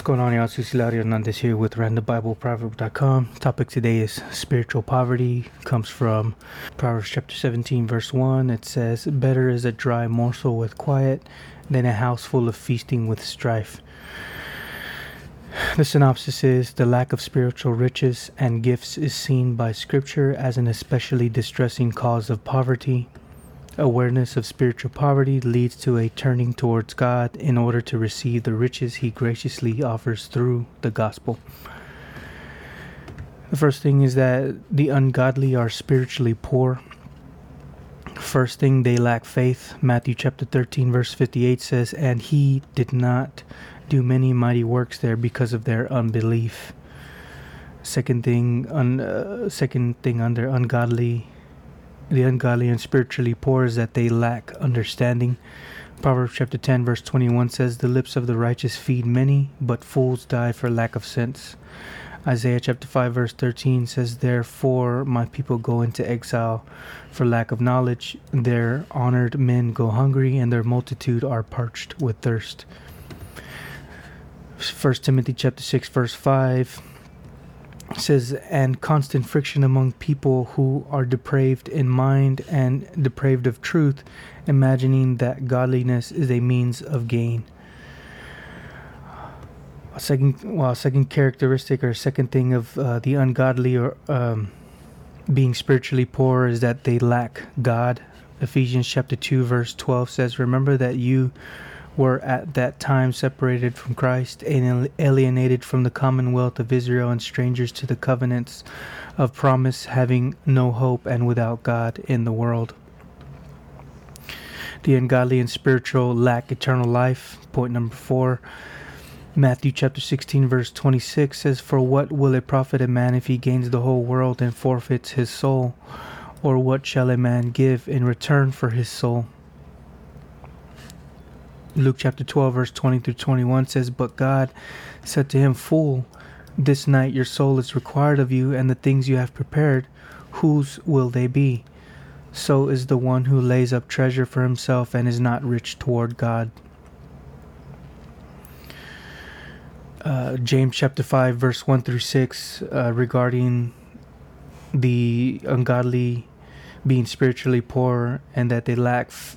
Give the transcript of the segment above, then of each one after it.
What's going on, y'all? It's Hilario Hernandez here with randombibleproverb.com. Topic today is spiritual poverty. Comes from Proverbs chapter 17, verse 1. It says, Better is a dry morsel with quiet than a house full of feasting with strife. The synopsis is The lack of spiritual riches and gifts is seen by Scripture as an especially distressing cause of poverty. Awareness of spiritual poverty leads to a turning towards God in order to receive the riches He graciously offers through the gospel. The first thing is that the ungodly are spiritually poor. First thing, they lack faith. Matthew chapter 13, verse 58 says, And he did not do many mighty works there because of their unbelief. Second thing, un, uh, second thing under ungodly the ungodly and spiritually poor is that they lack understanding. Proverbs chapter 10 verse 21 says, The lips of the righteous feed many, but fools die for lack of sense. Isaiah chapter 5 verse 13 says, Therefore my people go into exile for lack of knowledge. Their honored men go hungry, and their multitude are parched with thirst. 1 Timothy chapter 6 verse 5 says and constant friction among people who are depraved in mind and depraved of truth imagining that godliness is a means of gain. A second well second characteristic or second thing of uh, the ungodly or um, being spiritually poor is that they lack god. Ephesians chapter 2 verse 12 says remember that you were at that time separated from Christ and alienated from the commonwealth of Israel and strangers to the covenants of promise, having no hope and without God in the world. The ungodly and spiritual lack eternal life. Point number four. Matthew chapter 16, verse 26 says, For what will it profit a man if he gains the whole world and forfeits his soul? Or what shall a man give in return for his soul? Luke chapter 12, verse 20 through 21 says, But God said to him, Fool, this night your soul is required of you, and the things you have prepared, whose will they be? So is the one who lays up treasure for himself and is not rich toward God. Uh, James chapter 5, verse 1 through 6, uh, regarding the ungodly being spiritually poor and that they lack f-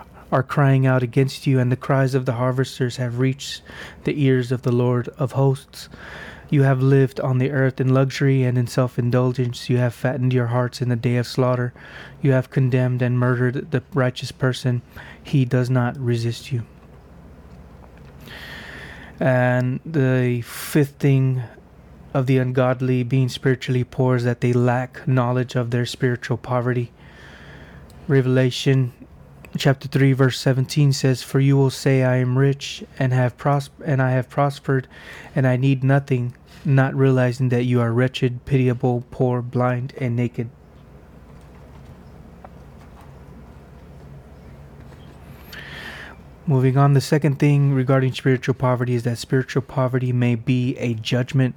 are crying out against you, and the cries of the harvesters have reached the ears of the Lord of hosts. You have lived on the earth in luxury and in self indulgence. You have fattened your hearts in the day of slaughter. You have condemned and murdered the righteous person. He does not resist you. And the fifth thing of the ungodly being spiritually poor is that they lack knowledge of their spiritual poverty. Revelation chapter 3 verse 17 says for you will say i am rich and have pros- and i have prospered and i need nothing not realizing that you are wretched pitiable poor blind and naked Moving on, the second thing regarding spiritual poverty is that spiritual poverty may be a judgment.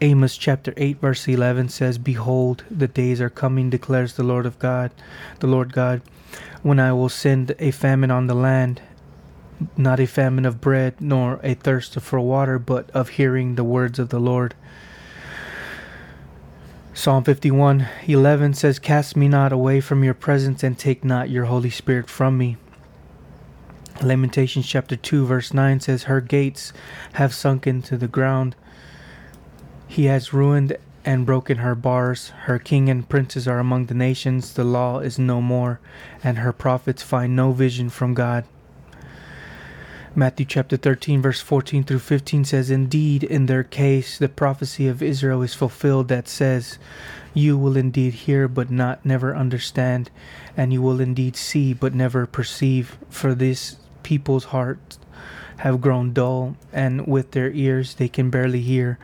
Amos chapter 8, verse 11 says, Behold, the days are coming, declares the Lord of God, the Lord God, when I will send a famine on the land, not a famine of bread, nor a thirst for water, but of hearing the words of the Lord. Psalm 51 11 says, Cast me not away from your presence, and take not your Holy Spirit from me. Lamentations chapter 2, verse 9 says, Her gates have sunk into the ground. He has ruined and broken her bars. Her king and princes are among the nations. The law is no more, and her prophets find no vision from God. Matthew chapter 13, verse 14 through 15 says, Indeed, in their case, the prophecy of Israel is fulfilled that says, You will indeed hear, but not never understand, and you will indeed see, but never perceive. For this people's hearts have grown dull, and with their ears they can barely hear,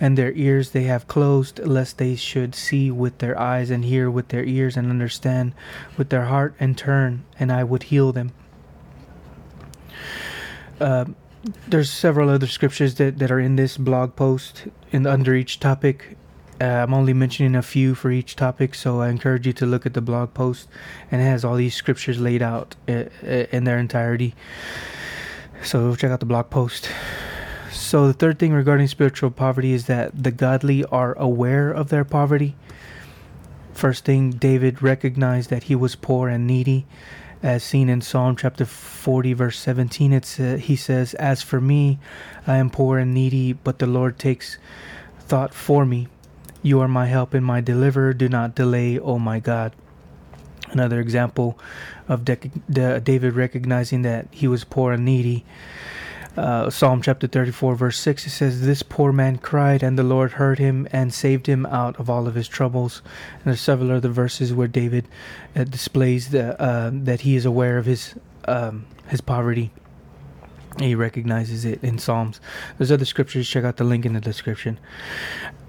and their ears they have closed, lest they should see with their eyes and hear with their ears and understand with their heart and turn, and I would heal them. Uh, there's several other scriptures that, that are in this blog post in under each topic. Uh, I'm only mentioning a few for each topic, so I encourage you to look at the blog post, and it has all these scriptures laid out uh, uh, in their entirety. So check out the blog post. So the third thing regarding spiritual poverty is that the godly are aware of their poverty. First thing, David recognized that he was poor and needy, as seen in Psalm chapter 40, verse 17. It's uh, he says, "As for me, I am poor and needy, but the Lord takes thought for me. You are my help and my deliverer. Do not delay, O my God." Another example of De- De- David recognizing that he was poor and needy. Uh, Psalm chapter 34, verse 6, it says, This poor man cried, and the Lord heard him and saved him out of all of his troubles. And there's several other verses where David uh, displays the, uh, that he is aware of his, um, his poverty. He recognizes it in Psalms. There's other scriptures. Check out the link in the description.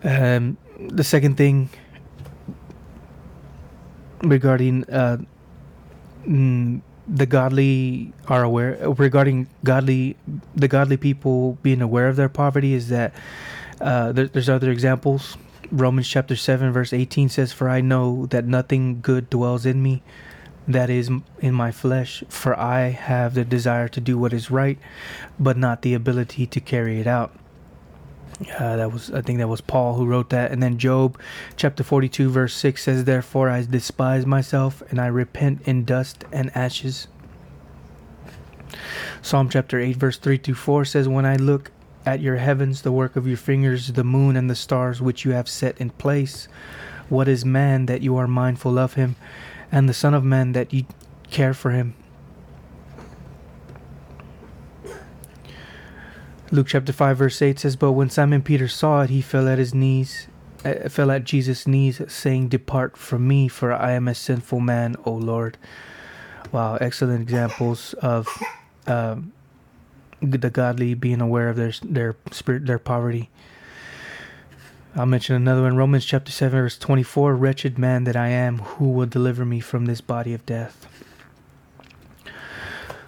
Um, the second thing regarding uh, mm, the godly are aware regarding godly the godly people being aware of their poverty is that uh, there, there's other examples. Romans chapter 7 verse 18 says for i know that nothing good dwells in me that is in my flesh for i have the desire to do what is right but not the ability to carry it out uh, that was I think that was Paul who wrote that. And then Job chapter 42 verse 6 says therefore I despise myself and I repent in dust and ashes. Psalm chapter 8 verse 3 to 4 says when I look at your heavens the work of your fingers the moon and the stars which you have set in place what is man that you are mindful of him and the son of man that you care for him Luke chapter 5 verse 8 says, But when Simon Peter saw it, he fell at his knees, uh, fell at Jesus' knees, saying, Depart from me, for I am a sinful man, O Lord. Wow, excellent examples of um, the godly being aware of their their spirit, their poverty. I'll mention another one. Romans chapter 7 verse 24, Wretched man that I am, who will deliver me from this body of death?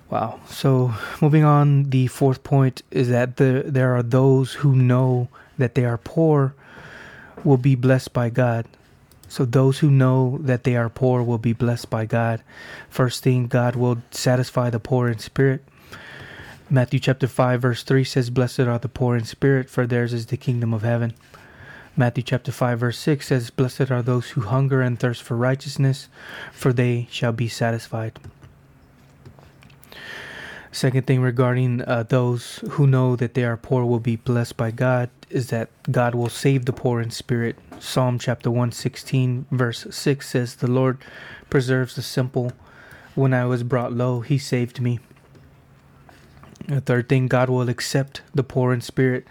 Wow. So moving on, the fourth point is that the, there are those who know that they are poor will be blessed by God. So those who know that they are poor will be blessed by God. First thing, God will satisfy the poor in spirit. Matthew chapter 5 verse 3 says, Blessed are the poor in spirit, for theirs is the kingdom of heaven. Matthew chapter 5 verse 6 says, Blessed are those who hunger and thirst for righteousness, for they shall be satisfied. Second thing regarding uh, those who know that they are poor will be blessed by God is that God will save the poor in spirit. Psalm chapter 116, verse 6 says, The Lord preserves the simple. When I was brought low, he saved me. The third thing, God will accept the poor in spirit.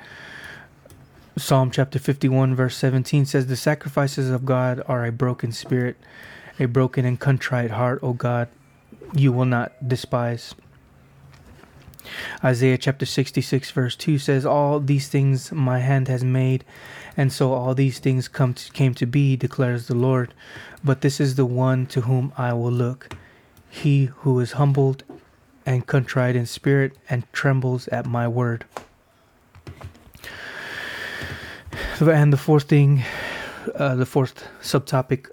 Psalm chapter 51, verse 17 says, The sacrifices of God are a broken spirit, a broken and contrite heart, O God, you will not despise. Isaiah chapter 66 verse 2 says, All these things my hand has made, and so all these things come to, came to be, declares the Lord. But this is the one to whom I will look, he who is humbled and contrite in spirit and trembles at my word. And the fourth thing, uh, the fourth subtopic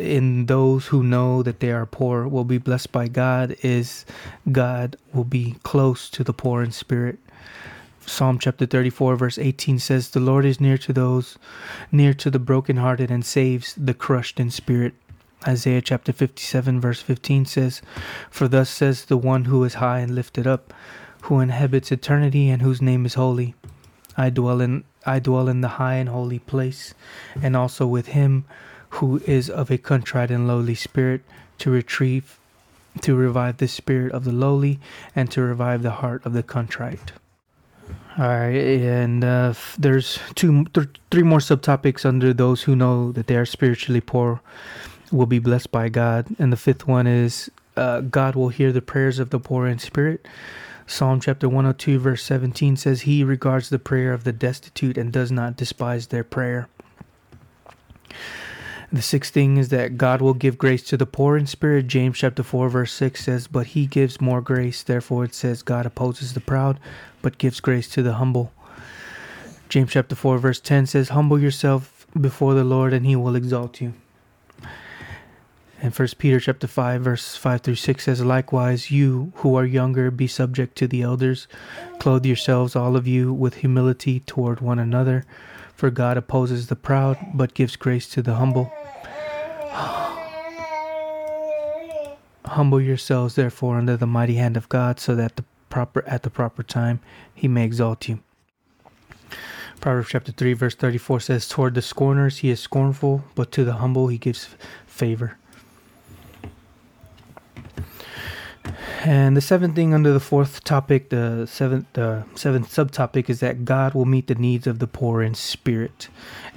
in those who know that they are poor will be blessed by God is God will be close to the poor in spirit. Psalm chapter 34 verse 18 says the Lord is near to those near to the brokenhearted and saves the crushed in spirit. Isaiah chapter 57 verse 15 says for thus says the one who is high and lifted up who inhabits eternity and whose name is holy. I dwell in I dwell in the high and holy place and also with him who is of a contrite and lowly spirit, to retrieve, to revive the spirit of the lowly, and to revive the heart of the contrite. All right, and uh, there's two, th- three more subtopics under those who know that they are spiritually poor will be blessed by God, and the fifth one is uh, God will hear the prayers of the poor in spirit. Psalm chapter 102, verse 17 says, He regards the prayer of the destitute and does not despise their prayer. The sixth thing is that God will give grace to the poor in spirit. James chapter 4, verse 6 says, But he gives more grace. Therefore, it says, God opposes the proud, but gives grace to the humble. James chapter 4, verse 10 says, Humble yourself before the Lord, and he will exalt you. And First Peter chapter 5, verse 5 through 6 says, Likewise, you who are younger, be subject to the elders. Clothe yourselves, all of you, with humility toward one another. For God opposes the proud, but gives grace to the humble. Humble yourselves, therefore, under the mighty hand of God, so that the proper at the proper time he may exalt you. Proverbs chapter 3, verse 34 says, Toward the scorners he is scornful, but to the humble he gives favor. And the seventh thing under the fourth topic, the seventh, the seventh subtopic is that God will meet the needs of the poor in spirit.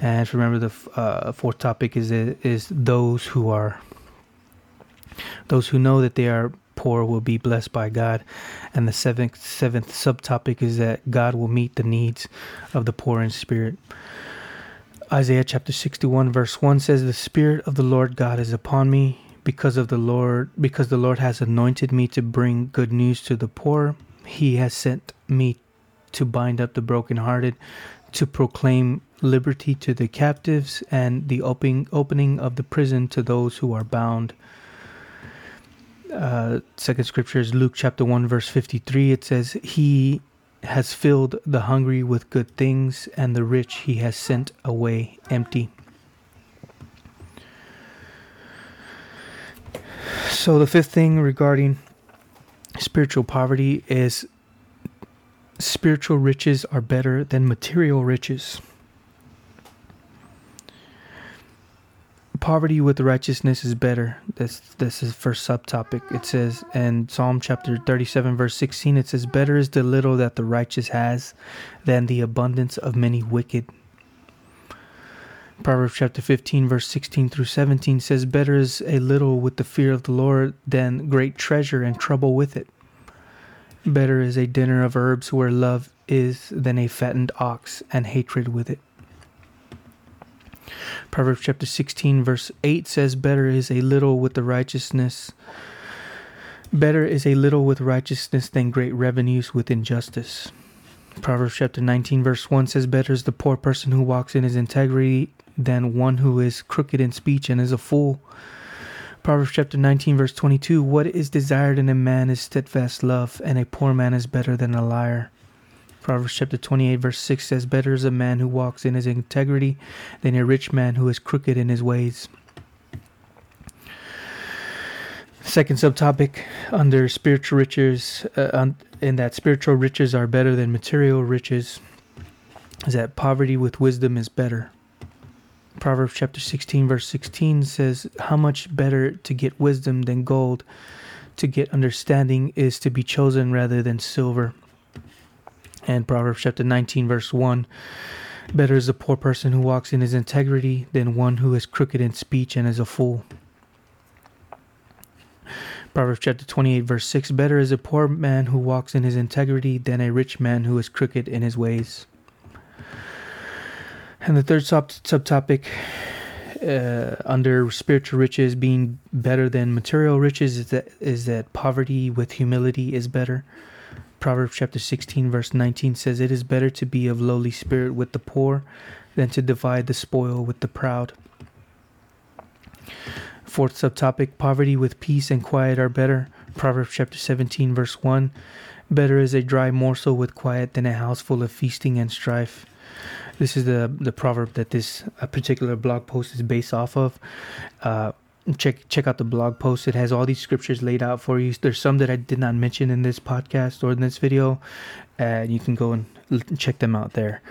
And remember, the uh, fourth topic is is those who are those who know that they are poor will be blessed by God. And the seventh seventh subtopic is that God will meet the needs of the poor in spirit. Isaiah chapter 61 verse 1 says the spirit of the Lord God is upon me because of the Lord because the Lord has anointed me to bring good news to the poor he has sent me to bind up the brokenhearted to proclaim liberty to the captives and the opening opening of the prison to those who are bound. Uh, second scripture is Luke chapter 1 verse 53 it says he has filled the hungry with good things and the rich he has sent away empty So the fifth thing regarding spiritual poverty is spiritual riches are better than material riches. Poverty with righteousness is better. This this is first subtopic. It says in Psalm chapter 37 verse 16 it says better is the little that the righteous has than the abundance of many wicked. Proverbs chapter 15, verse 16 through 17 says, Better is a little with the fear of the Lord than great treasure and trouble with it. Better is a dinner of herbs where love is than a fattened ox and hatred with it. Proverbs chapter 16, verse 8 says, Better is a little with the righteousness. Better is a little with righteousness than great revenues with injustice. Proverbs chapter 19, verse 1 says, Better is the poor person who walks in his integrity than one who is crooked in speech and is a fool. Proverbs chapter 19, verse 22 What is desired in a man is steadfast love, and a poor man is better than a liar. Proverbs chapter 28, verse 6 says, Better is a man who walks in his integrity than a rich man who is crooked in his ways. Second subtopic under spiritual riches, uh, in that spiritual riches are better than material riches, is that poverty with wisdom is better. Proverbs chapter 16, verse 16 says, How much better to get wisdom than gold, to get understanding is to be chosen rather than silver. And Proverbs chapter 19, verse 1 Better is a poor person who walks in his integrity than one who is crooked in speech and is a fool. Proverbs chapter 28, verse 6 Better is a poor man who walks in his integrity than a rich man who is crooked in his ways. And the third sub- subtopic uh, under spiritual riches being better than material riches is that is that poverty with humility is better. Proverbs chapter 16 verse 19 says it is better to be of lowly spirit with the poor than to divide the spoil with the proud. Fourth subtopic poverty with peace and quiet are better. Proverbs chapter 17 verse 1 Better is a dry morsel with quiet than a house full of feasting and strife. This is the the proverb that this particular blog post is based off of. Uh, check check out the blog post. It has all these scriptures laid out for you. There's some that I did not mention in this podcast or in this video, and you can go and check them out there.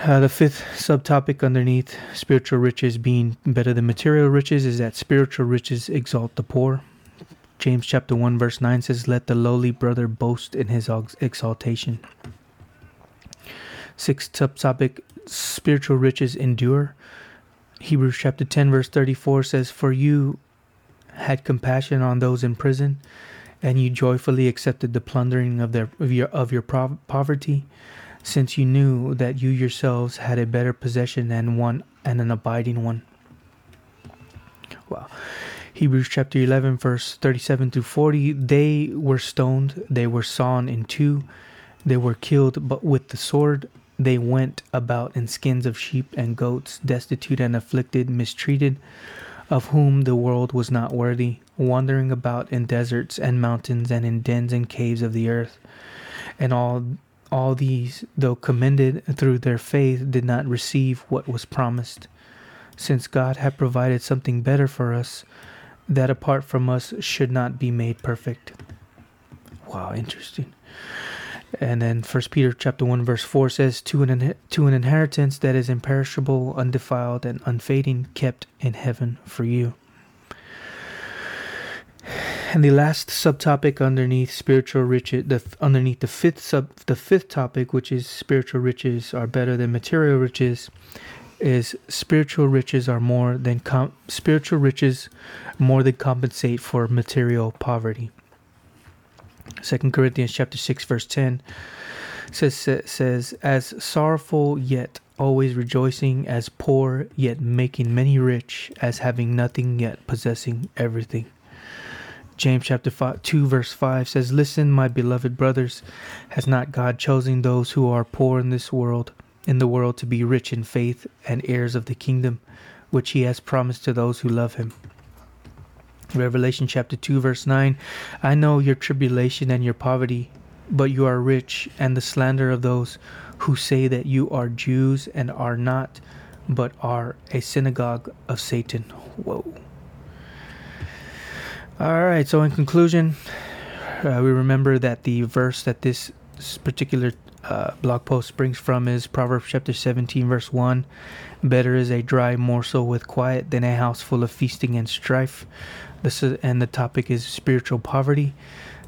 Uh, the fifth subtopic underneath spiritual riches being better than material riches is that spiritual riches exalt the poor. James chapter 1 verse 9 says let the lowly brother boast in his exaltation. Sixth subtopic spiritual riches endure. Hebrews chapter 10 verse 34 says for you had compassion on those in prison and you joyfully accepted the plundering of their of your of your poverty, since you knew that you yourselves had a better possession and one and an abiding one. Wow. Hebrews chapter 11, verse 37 to 40. They were stoned, they were sawn in two, they were killed, but with the sword they went about in skins of sheep and goats, destitute and afflicted, mistreated, of whom the world was not worthy, wandering about in deserts and mountains and in dens and caves of the earth. And all all these, though commended through their faith, did not receive what was promised, since God had provided something better for us that apart from us should not be made perfect. Wow, interesting. And then First Peter chapter one verse four says, "To an to an inheritance that is imperishable, undefiled, and unfading, kept in heaven for you." And the last subtopic underneath spiritual riches, the underneath the fifth sub, the fifth topic, which is spiritual riches are better than material riches, is spiritual riches are more than com- spiritual riches more than compensate for material poverty. Second Corinthians chapter six verse ten says says as sorrowful yet always rejoicing, as poor yet making many rich, as having nothing yet possessing everything. James chapter five, 2 verse 5 says, "Listen, my beloved brothers, has not God chosen those who are poor in this world in the world to be rich in faith and heirs of the kingdom which he has promised to those who love him. Revelation chapter 2 verse 9 I know your tribulation and your poverty but you are rich and the slander of those who say that you are Jews and are not but are a synagogue of Satan. Whoa. All right, so in conclusion, uh, we remember that the verse that this particular uh, blog post springs from is Proverbs chapter 17, verse 1. Better is a dry morsel with quiet than a house full of feasting and strife. This is, and the topic is spiritual poverty.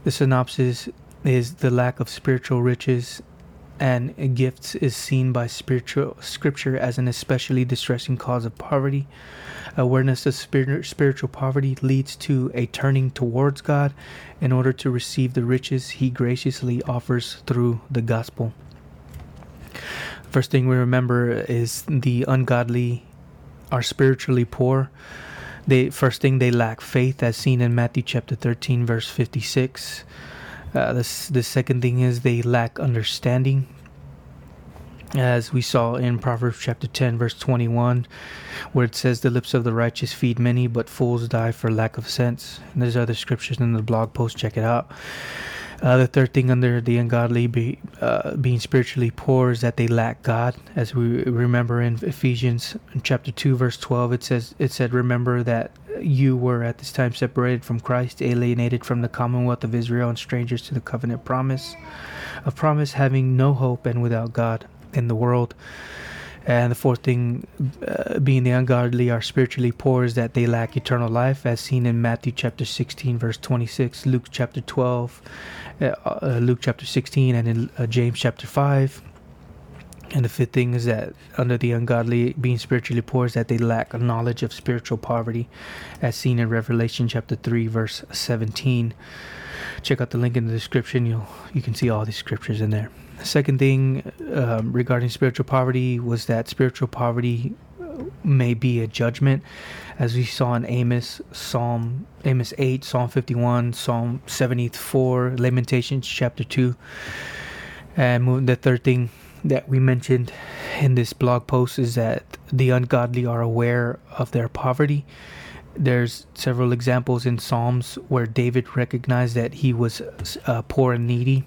The synopsis is the lack of spiritual riches and gifts is seen by spiritual scripture as an especially distressing cause of poverty. Awareness of spirit, spiritual poverty leads to a turning towards God in order to receive the riches He graciously offers through the gospel. First thing we remember is the ungodly are spiritually poor. They first thing they lack faith, as seen in Matthew chapter 13, verse 56. Uh, the, the second thing is they lack understanding as we saw in Proverbs chapter 10, verse 21, where it says, The lips of the righteous feed many, but fools die for lack of sense. And there's other scriptures in the blog post, check it out. Uh, the third thing under the ungodly be, uh, being spiritually poor is that they lack God. As we remember in Ephesians chapter 2, verse 12, it says, It said, Remember that you were at this time separated from Christ, alienated from the commonwealth of Israel, and strangers to the covenant promise, a promise having no hope and without God in the world. And the fourth thing, uh, being the ungodly are spiritually poor, is that they lack eternal life, as seen in Matthew chapter 16, verse 26, Luke chapter 12, uh, uh, Luke chapter 16, and in uh, James chapter 5. And the fifth thing is that under the ungodly, being spiritually poor, is that they lack a knowledge of spiritual poverty, as seen in Revelation chapter 3, verse 17. Check out the link in the description. You'll you can see all these scriptures in there. The second thing um, regarding spiritual poverty was that spiritual poverty may be a judgment, as we saw in Amos, Psalm Amos 8, Psalm 51, Psalm 74, Lamentations chapter 2. And the third thing that we mentioned in this blog post is that the ungodly are aware of their poverty. There's several examples in Psalms where David recognized that he was uh, poor and needy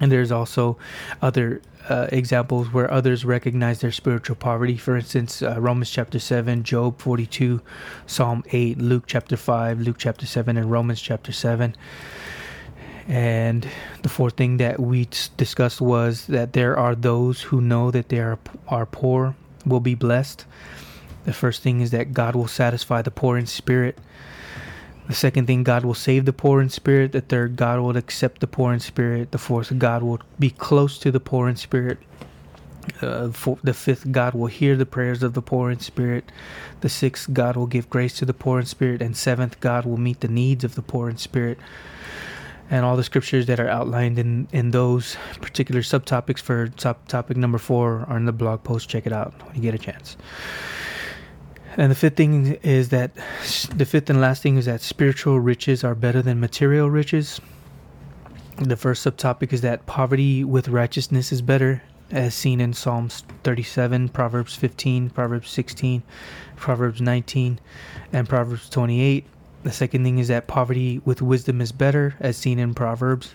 and there's also other uh, examples where others recognize their spiritual poverty. For instance, uh, Romans chapter 7, Job 42, Psalm 8, Luke chapter 5, Luke chapter 7, and Romans chapter 7. And the fourth thing that we discussed was that there are those who know that they are, are poor will be blessed. The first thing is that God will satisfy the poor in spirit. The second thing, God will save the poor in spirit. The third, God will accept the poor in spirit. The fourth, God will be close to the poor in spirit. Uh, for, the fifth, God will hear the prayers of the poor in spirit. The sixth, God will give grace to the poor in spirit. And seventh, God will meet the needs of the poor in spirit. And all the scriptures that are outlined in, in those particular subtopics for top, topic number four are in the blog post. Check it out when you get a chance. And the fifth thing is that the fifth and last thing is that spiritual riches are better than material riches. The first subtopic is that poverty with righteousness is better as seen in Psalms 37, Proverbs 15, Proverbs 16, Proverbs 19, and Proverbs 28. The second thing is that poverty with wisdom is better, as seen in Proverbs.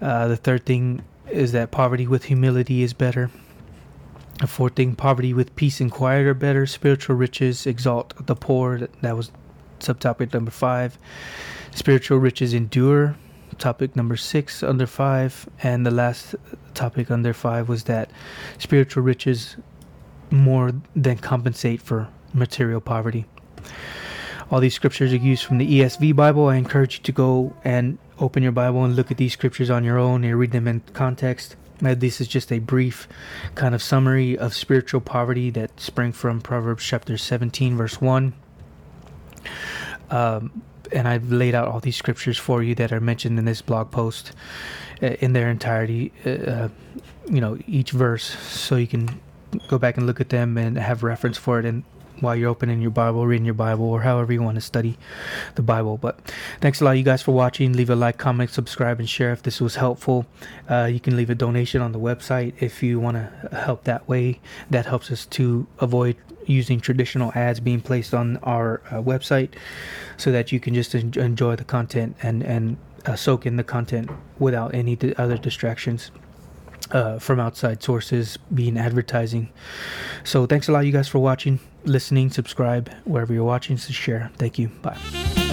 Uh, the third thing is that poverty with humility is better. Thing, poverty with peace and quiet are better. Spiritual riches exalt the poor. That was subtopic number five. Spiritual riches endure topic number six under five, and the last topic under five was that spiritual riches more than compensate for material poverty. All these scriptures are used from the ESV Bible. I encourage you to go and open your Bible and look at these scriptures on your own and read them in context. This is just a brief kind of summary of spiritual poverty that sprang from Proverbs chapter 17, verse 1. Um, and I've laid out all these scriptures for you that are mentioned in this blog post uh, in their entirety, uh, uh, you know, each verse, so you can go back and look at them and have reference for it and while you're opening your Bible, reading your Bible, or however you want to study the Bible. But thanks a lot, you guys, for watching. Leave a like, comment, subscribe, and share if this was helpful. Uh, you can leave a donation on the website if you want to help that way. That helps us to avoid using traditional ads being placed on our uh, website so that you can just enjoy the content and, and uh, soak in the content without any other distractions. Uh, from outside sources being advertising. So, thanks a lot, you guys, for watching, listening, subscribe wherever you're watching, so share. Thank you. Bye.